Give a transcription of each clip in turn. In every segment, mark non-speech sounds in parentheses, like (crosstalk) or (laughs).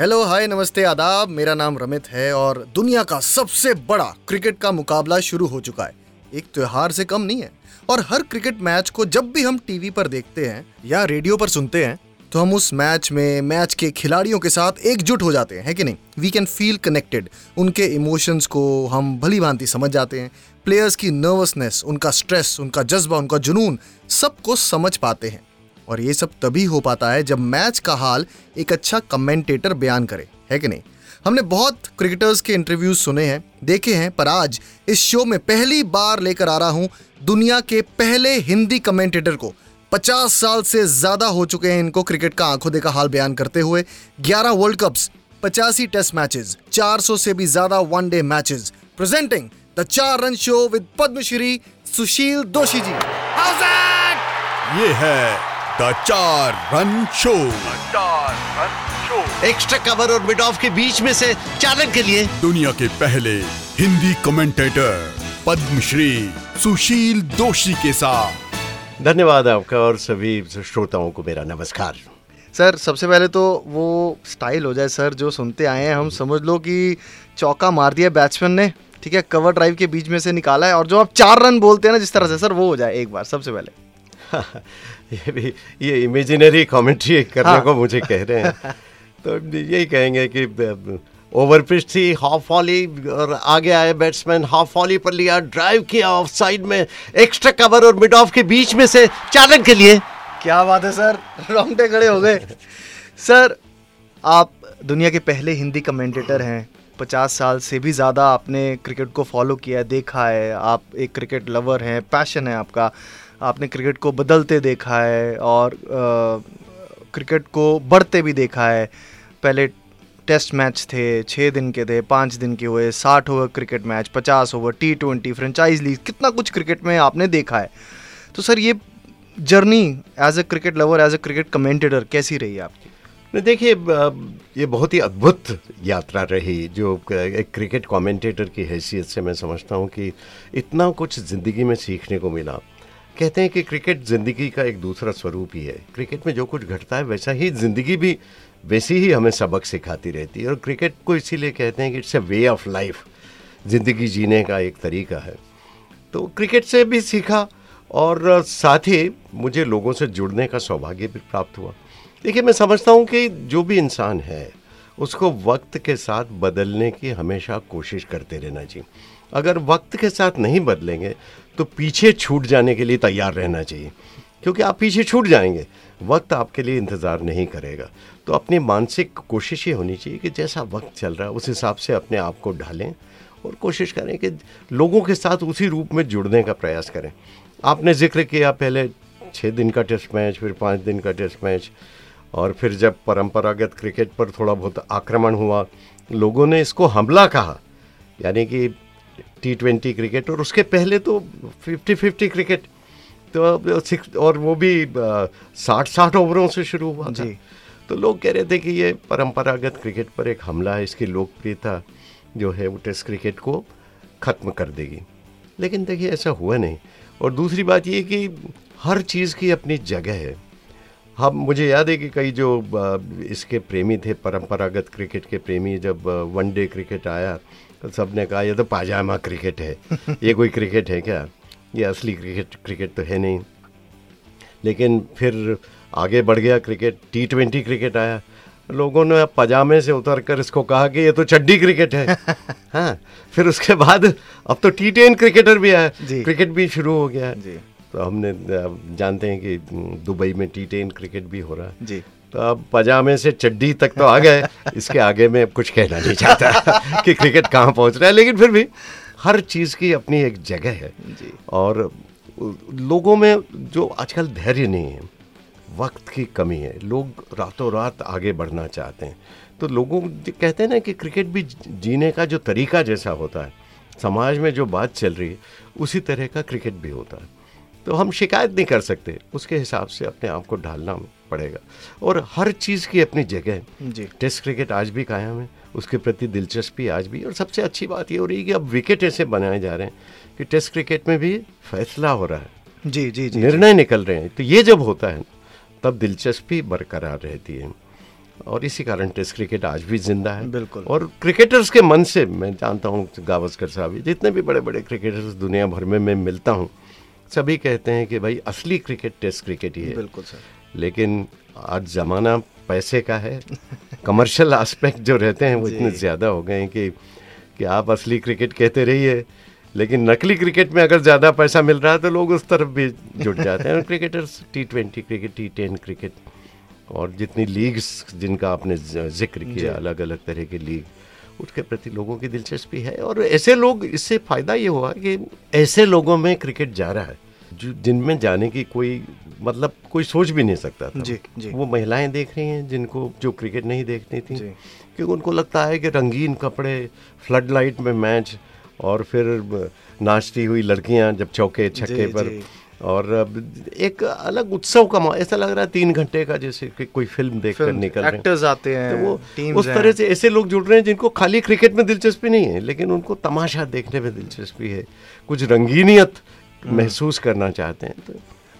Hello hi नमस्ते, आदाब। मेरा नाम रमित है और दुनिया का सबसे बड़ा क्रिकेट का मुकाबला शुरू हो चुका है। एक त्योहार से कम नहीं है और हर क्रिकेट मैच को जब भी हम टीवी पर देखते हैं या रेडियो पर सुनते हैं तो हम उस मैच में, मैच के खिलाड़ियों के साथ एकजुट हो जाते हैं, है कि नहीं? वी कैन फील कनेक्टेड उनके इमोशंस को हम भली भांति समझ जाते हैं। प्लेयर्स की नर्वसनेस उनका स्ट्रेस उनका जज्बा, उनका जुनून सबको समझ पाते हैं। और ये सब तभी हो पाता है जब मैच का हाल एक अच्छा कमेंटेटर बयान करे। है कि नहीं? हमने बहुत क्रिकेटर्स के इंटरव्यूज़ सुने हैं, देखे हैं, पर आज इस शो में पहली बार लेकर आ रहा हूँ दुनिया के पहले हिंदी कमेंटेटर को। 50 साल से ज़्यादा हो चुके हैं इनको क्रिकेट का आँखों देखा हाल बयान करते हुए। 11 वर्ल्ड कप्स पचासी टेस्ट मैचेस 400 से भी ज़्यादा one day matches presenting the चार run show with Padmashri Sushil Doshi ji. ये है द चार रन शो चार रन शो एक्स्ट्रा कवर और मिड ऑफ़ के बीच में से चार रन के लिए। दुनिया के पहले हिंदी कमेंटेटर पद्मश्री सुशील दोषी के साथ। धन्यवाद आपका और सभी श्रोताओं को मेरा नमस्कार। सर सबसे पहले तो वो स्टाइल हो जाए सर जो सुनते आए हैं हम समझ लो कि चौका मार दिया बैट्समैन ने ठीक है? कवर ड्राइव के बीच में से निकाला है और जो आप चार रन बोलते हैं ना जिस तरह से सर वो हो जाए एक बार सबसे पहले। ये भी ये इमेजिनरी कमेंट्री करने हाँ। को मुझे कह रहे हैं। तो यही कहेंगे कि ओवर पिच थी हाफ़ वॉली और आगे आए बैट्समैन हाफ़ वॉली पर लिया ड्राइव किया ऑफ़ साइड में एक्स्ट्रा कवर और मिड ऑफ़ के बीच में से चार रन के लिए। क्या बात है सर? रोंगटे खड़े हो गए। सर आप दुनिया के पहले हिंदी कमेंटेटर हैं। पचास साल से भी ज़्यादा आपने क्रिकेट को फॉलो किया देखा है। आप एक क्रिकेट लवर हैं पैशन है आपका। आपने क्रिकेट को बदलते देखा है और क्रिकेट को बढ़ते भी देखा है। पहले टेस्ट मैच थे छः दिन के थे, पाँच दिन के हुए, साठ ओवर क्रिकेट मैच, पचास over T twenty franchise league कितना कुछ क्रिकेट में आपने देखा है। तो सर, ये journey as a cricket lover as a cricket commentator कैसी रही आपकी? नहीं, देखिए ये बहुत ही अद्भुत यात्रा रही, जो एक क्रिकेट कमेंटेटर की हैसियत से मैं समझता हूँ कि इतना कुछ ज़िंदगी में सीखने को मिला। कहते हैं कि क्रिकेट ज़िंदगी का एक दूसरा स्वरूप ही है। क्रिकेट में जो कुछ घटता है, वैसा ही ज़िंदगी भी वैसी ही हमें सबक सिखाती रहती है। और क्रिकेट को इसीलिए कहते हैं कि it's a way of life ज़िंदगी जीने का एक तरीका है। तो क्रिकेट से भी सीखा और साथ ही मुझे लोगों से जुड़ने का सौभाग्य भी प्राप्त हुआ। देखिए, मैं समझता हूँ कि जो भी इंसान है, उसको वक्त के साथ बदलने की हमेशा कोशिश करते रहना चाहिए। अगर वक्त के साथ नहीं बदलेंगे तो पीछे छूट जाने के लिए तैयार रहना चाहिए। क्योंकि आप पीछे छूट जाएँगे। वक्त आपके लिए इंतज़ार नहीं करेगा। तो अपनी मानसिक कोशिश ही होनी चाहिए कि जैसा वक्त चल रहा है, उस हिसाब से अपने आप को ढालें और कोशिश करें कि लोगों के साथ उसी रूप में जुड़ने का प्रयास करें। आपने ज़िक्र किया पहले छः दिन का टेस्ट मैच, फिर पाँच दिन का टेस्ट मैच और फिर जब परंपरागत क्रिकेट पर थोड़ा बहुत आक्रमण हुआ, लोगों ने इसको हमला कहा। यानी कि टी ट्वेंटी क्रिकेट और उसके पहले तो फिफ्टी फिफ्टी क्रिकेट तो सिक्स और वो भी साठ साठ ओवरों से शुरू हुआ जी। तो लोग कह रहे थे कि ये परंपरागत क्रिकेट पर एक हमला है इसकी लोकप्रियता जो है वो टेस्ट क्रिकेट को ख़त्म कर देगी। लेकिन देखिए ऐसा हुआ नहीं। और दूसरी बात ये कि हर चीज़ की अपनी जगह है। हम मुझे याद है कि कई जो इसके प्रेमी थे परंपरागत क्रिकेट के प्रेमी जब वनडे क्रिकेट आया तो सबने कहा यह तो पाजामा क्रिकेट है। (laughs) ये कोई क्रिकेट है क्या? ये असली क्रिकेट क्रिकेट तो है नहीं। लेकिन फिर आगे बढ़ गया क्रिकेट टी ट्वेंटी क्रिकेट आया। लोगों ने अब पजामे से उतर कर इसको कहा कि ये तो चड्डी क्रिकेट है। (laughs) हाँ फिर उसके बाद अब तो टी टेन क्रिकेटर भी आया। क्रिकेट भी शुरू हो गया। जी। तो हमने जानते हैं कि दुबई में टी टेन क्रिकेट भी हो रहा है। जी। तो अब पजामे से चड्डी तक तो आ गए इसके आगे में कुछ कहना नहीं चाहता (laughs) कि क्रिकेट कहाँ पहुँच रहा है लेकिन फिर भी हर चीज़ की अपनी एक जगह है। जी। और लोगों में जो आजकल धैर्य नहीं है वक्त की कमी है लोग रातों रात आगे बढ़ना चाहते हैं। तो लोगों कहते हैं ना कि क्रिकेट भी जीने का जो तरीका जैसा होता है समाज में जो बात चल रही है उसी तरह का क्रिकेट भी होता है। तो हम शिकायत नहीं कर सकते। उसके हिसाब से अपने आप को ढालना पड़ेगा। और हर चीज़ की अपनी जगह है। जी। टेस्ट क्रिकेट आज भी कायम है। उसके प्रति दिलचस्पी आज भी और सबसे अच्छी बात ये हो रही है कि अब विकेट ऐसे बनाए जा रहे हैं कि टेस्ट क्रिकेट में भी फैसला हो रहा है। जी जी जी निर्णय निकल रहे हैं। तो ये जब होता है तब दिलचस्पी बरकरार रहती है। और इसी कारण टेस्ट क्रिकेट आज भी ज़िंदा है। बिल्कुल। और क्रिकेटर्स के मन से मैं जानता हूँ गावस्कर साहब जितने भी बड़े बड़े क्रिकेटर्स दुनिया भर में मैं मिलता हूँ सभी कहते हैं कि भाई असली क्रिकेट टेस्ट क्रिकेट ही है। बिल्कुल सर। लेकिन आज ज़माना पैसे का है। कमर्शियल एस्पेक्ट जो रहते हैं वो इतने ज़्यादा हो गए हैं कि कि आप असली क्रिकेट कहते रहिए। लेकिन नकली क्रिकेट में अगर ज़्यादा पैसा मिल रहा है तो लोग उस तरफ़ भी जुट जाते हैं। Cricketers T twenty cricket T ten cricket और जितनी लीग्स जिनका आपने ज़िक्र किया अलग अलग तरह की लीग। उसके प्रति लोगों की दिलचस्पी है और ऐसे लोग इससे फ़ायदा ये हुआ कि ऐसे लोगों में क्रिकेट जा रहा है जो जिनमें जाने की कोई मतलब कोई सोच भी नहीं सकता था जी, जी। वो महिलाएँ देख रही हैं जिनको जो क्रिकेट नहीं देखती थी क्योंकि उनको लगता है कि रंगीन कपड़े फ्लड लाइट में मैच और फिर नाचती हुई लड़कियाँ जब चौके छक्के पर। और अब एक अलग उत्सव का ऐसा लग रहा है तीन घंटे का जैसे कि कोई फ़िल्म देख कर निकल रहे एक्टर्स आते हैं तो वो उस तरह से ऐसे लोग जुड़ रहे हैं जिनको खाली क्रिकेट में दिलचस्पी नहीं है लेकिन उनको तमाशा देखने में दिलचस्पी है। कुछ रंगीनियत महसूस करना चाहते हैं तो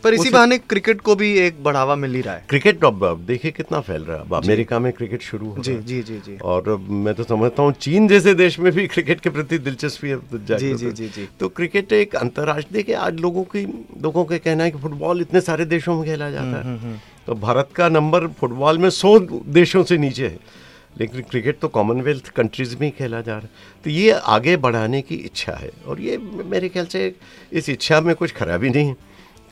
पर इसी बहाने क्रिकेट को भी एक बढ़ावा मिल ही रहा है। क्रिकेट अब अब देखिए कितना फैल रहा है। अमेरिका में क्रिकेट शुरू हो जी जी जी जी। और मैं तो समझता हूँ चीन जैसे देश में भी क्रिकेट के प्रति दिलचस्पी है तो जी, जी, जी, जी। तो क्रिकेट एक अंतर्राष्ट्रीय देखिए आज लोगों की लोगों का कहना है कि फुटबॉल इतने सारे देशों में खेला जाता हम्म, है। तो भारत का नंबर फुटबॉल में सौ देशों से नीचे है। लेकिन क्रिकेट तो कॉमनवेल्थ कंट्रीज़ में ही खेला जा रहा है। तो ये आगे बढ़ाने की इच्छा है। और ये मेरे ख्याल से इस इच्छा में कुछ खराबी नहीं है।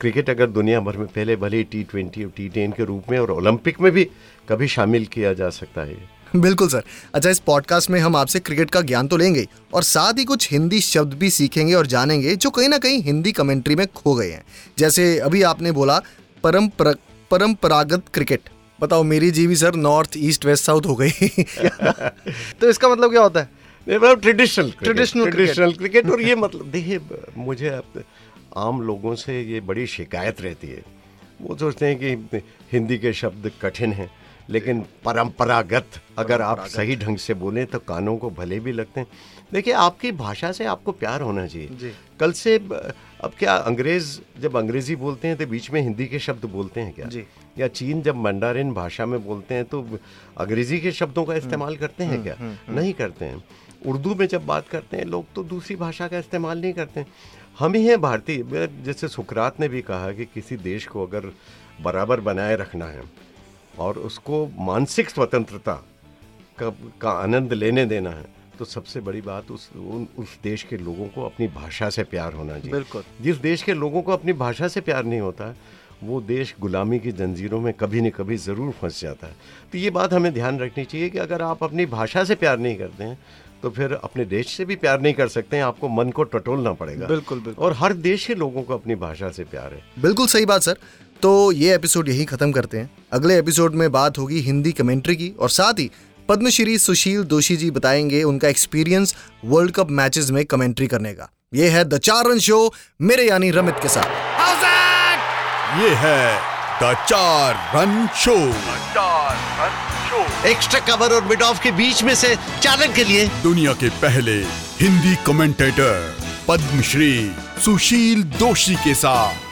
क्रिकेट अगर दुनिया भर में पहले भले टी ट्वेंटी और टी टेन के रूप में और ओलंपिक में भी कभी शामिल किया जा सकता है। बिल्कुल सर। अच्छा इस पॉडकास्ट में हम आपसे क्रिकेट का ज्ञान तो लेंगे और साथ ही कुछ हिंदी शब्द भी सीखेंगे और जानेंगे जो कहीं ना कहीं हिंदी कमेंट्री में खो गए हैं। जैसे अभी आपने बोला परंपरा परंपरागत क्रिकेट। बताओ मेरी जीवी sir north east west south हो गई। (laughs) तो इसका मतलब क्या होता है? Traditional Traditional cricket. Traditional cricket और ये मतलब देखिए मुझे आम लोगों से ये बड़ी शिकायत रहती है। वो सोचते हैं कि हिंदी के शब्द कठिन हैं लेकिन परंपरागत अगर आप सही ढंग से बोलें तो कानों को भले भी लगते हैं। देखिए आपकी भाषा से आपको प्यार होना चाहिए। कल से अब क्या अंग्रेज़ जब अंग्रेज़ी बोलते हैं तो बीच में हिंदी के शब्द बोलते हैं क्या? जी। या चीन जब मंडारिन भाषा में बोलते हैं तो अंग्रेज़ी के शब्दों का इस्तेमाल करते हैं क्या? नहीं करते हैं। उर्दू में जब बात करते हैं लोग तो दूसरी भाषा का इस्तेमाल नहीं करते हम ही हैं भारतीय। जैसे सुकरात ने भी कहा कि किसी देश को अगर बराबर बनाए रखना है और उसको मानसिक स्वतंत्रता का, का आनंद लेने देना है तो सबसे बड़ी बात उस उन, उस देश के लोगों को अपनी भाषा से प्यार होना चाहिए। बिल्कुल। जिस देश के लोगों को अपनी भाषा से प्यार नहीं होता वो देश गुलामी की जंजीरों में कभी न कभी ज़रूर फंस जाता है। तो ये बात हमें ध्यान रखनी चाहिए कि अगर आप अपनी भाषा से प्यार नहीं करते हैं तो फिर अपने देश से भी प्यार नहीं कर सकते हैं आपको मन को टटोलना पड़ेगा। बिल्कुल, बिल्कुल। और हर देश के लोगों को अपनी भाषा से प्यार है। बिल्कुल सही बात सर। तो ये एपिसोड यही खत्म करते हैं। अगले एपिसोड में बात होगी हिंदी कमेंट्री की और साथ ही पद्मश्री सुशील दोषी जी बताएँगे उनका एक्सपीरियंस वर्ल्ड कप मैचेस में कमेंट्री करने का। ये है द चार रन शो मेरे यानी रमित के साथ। ये है द चार रन शो चार रन शो एक्स्ट्रा कवर और मिड ऑफ़ के बीच में से चालन के लिए। दुनिया के पहले हिंदी कमेंटेटर पद्मश्री सुशील दोषी के साथ।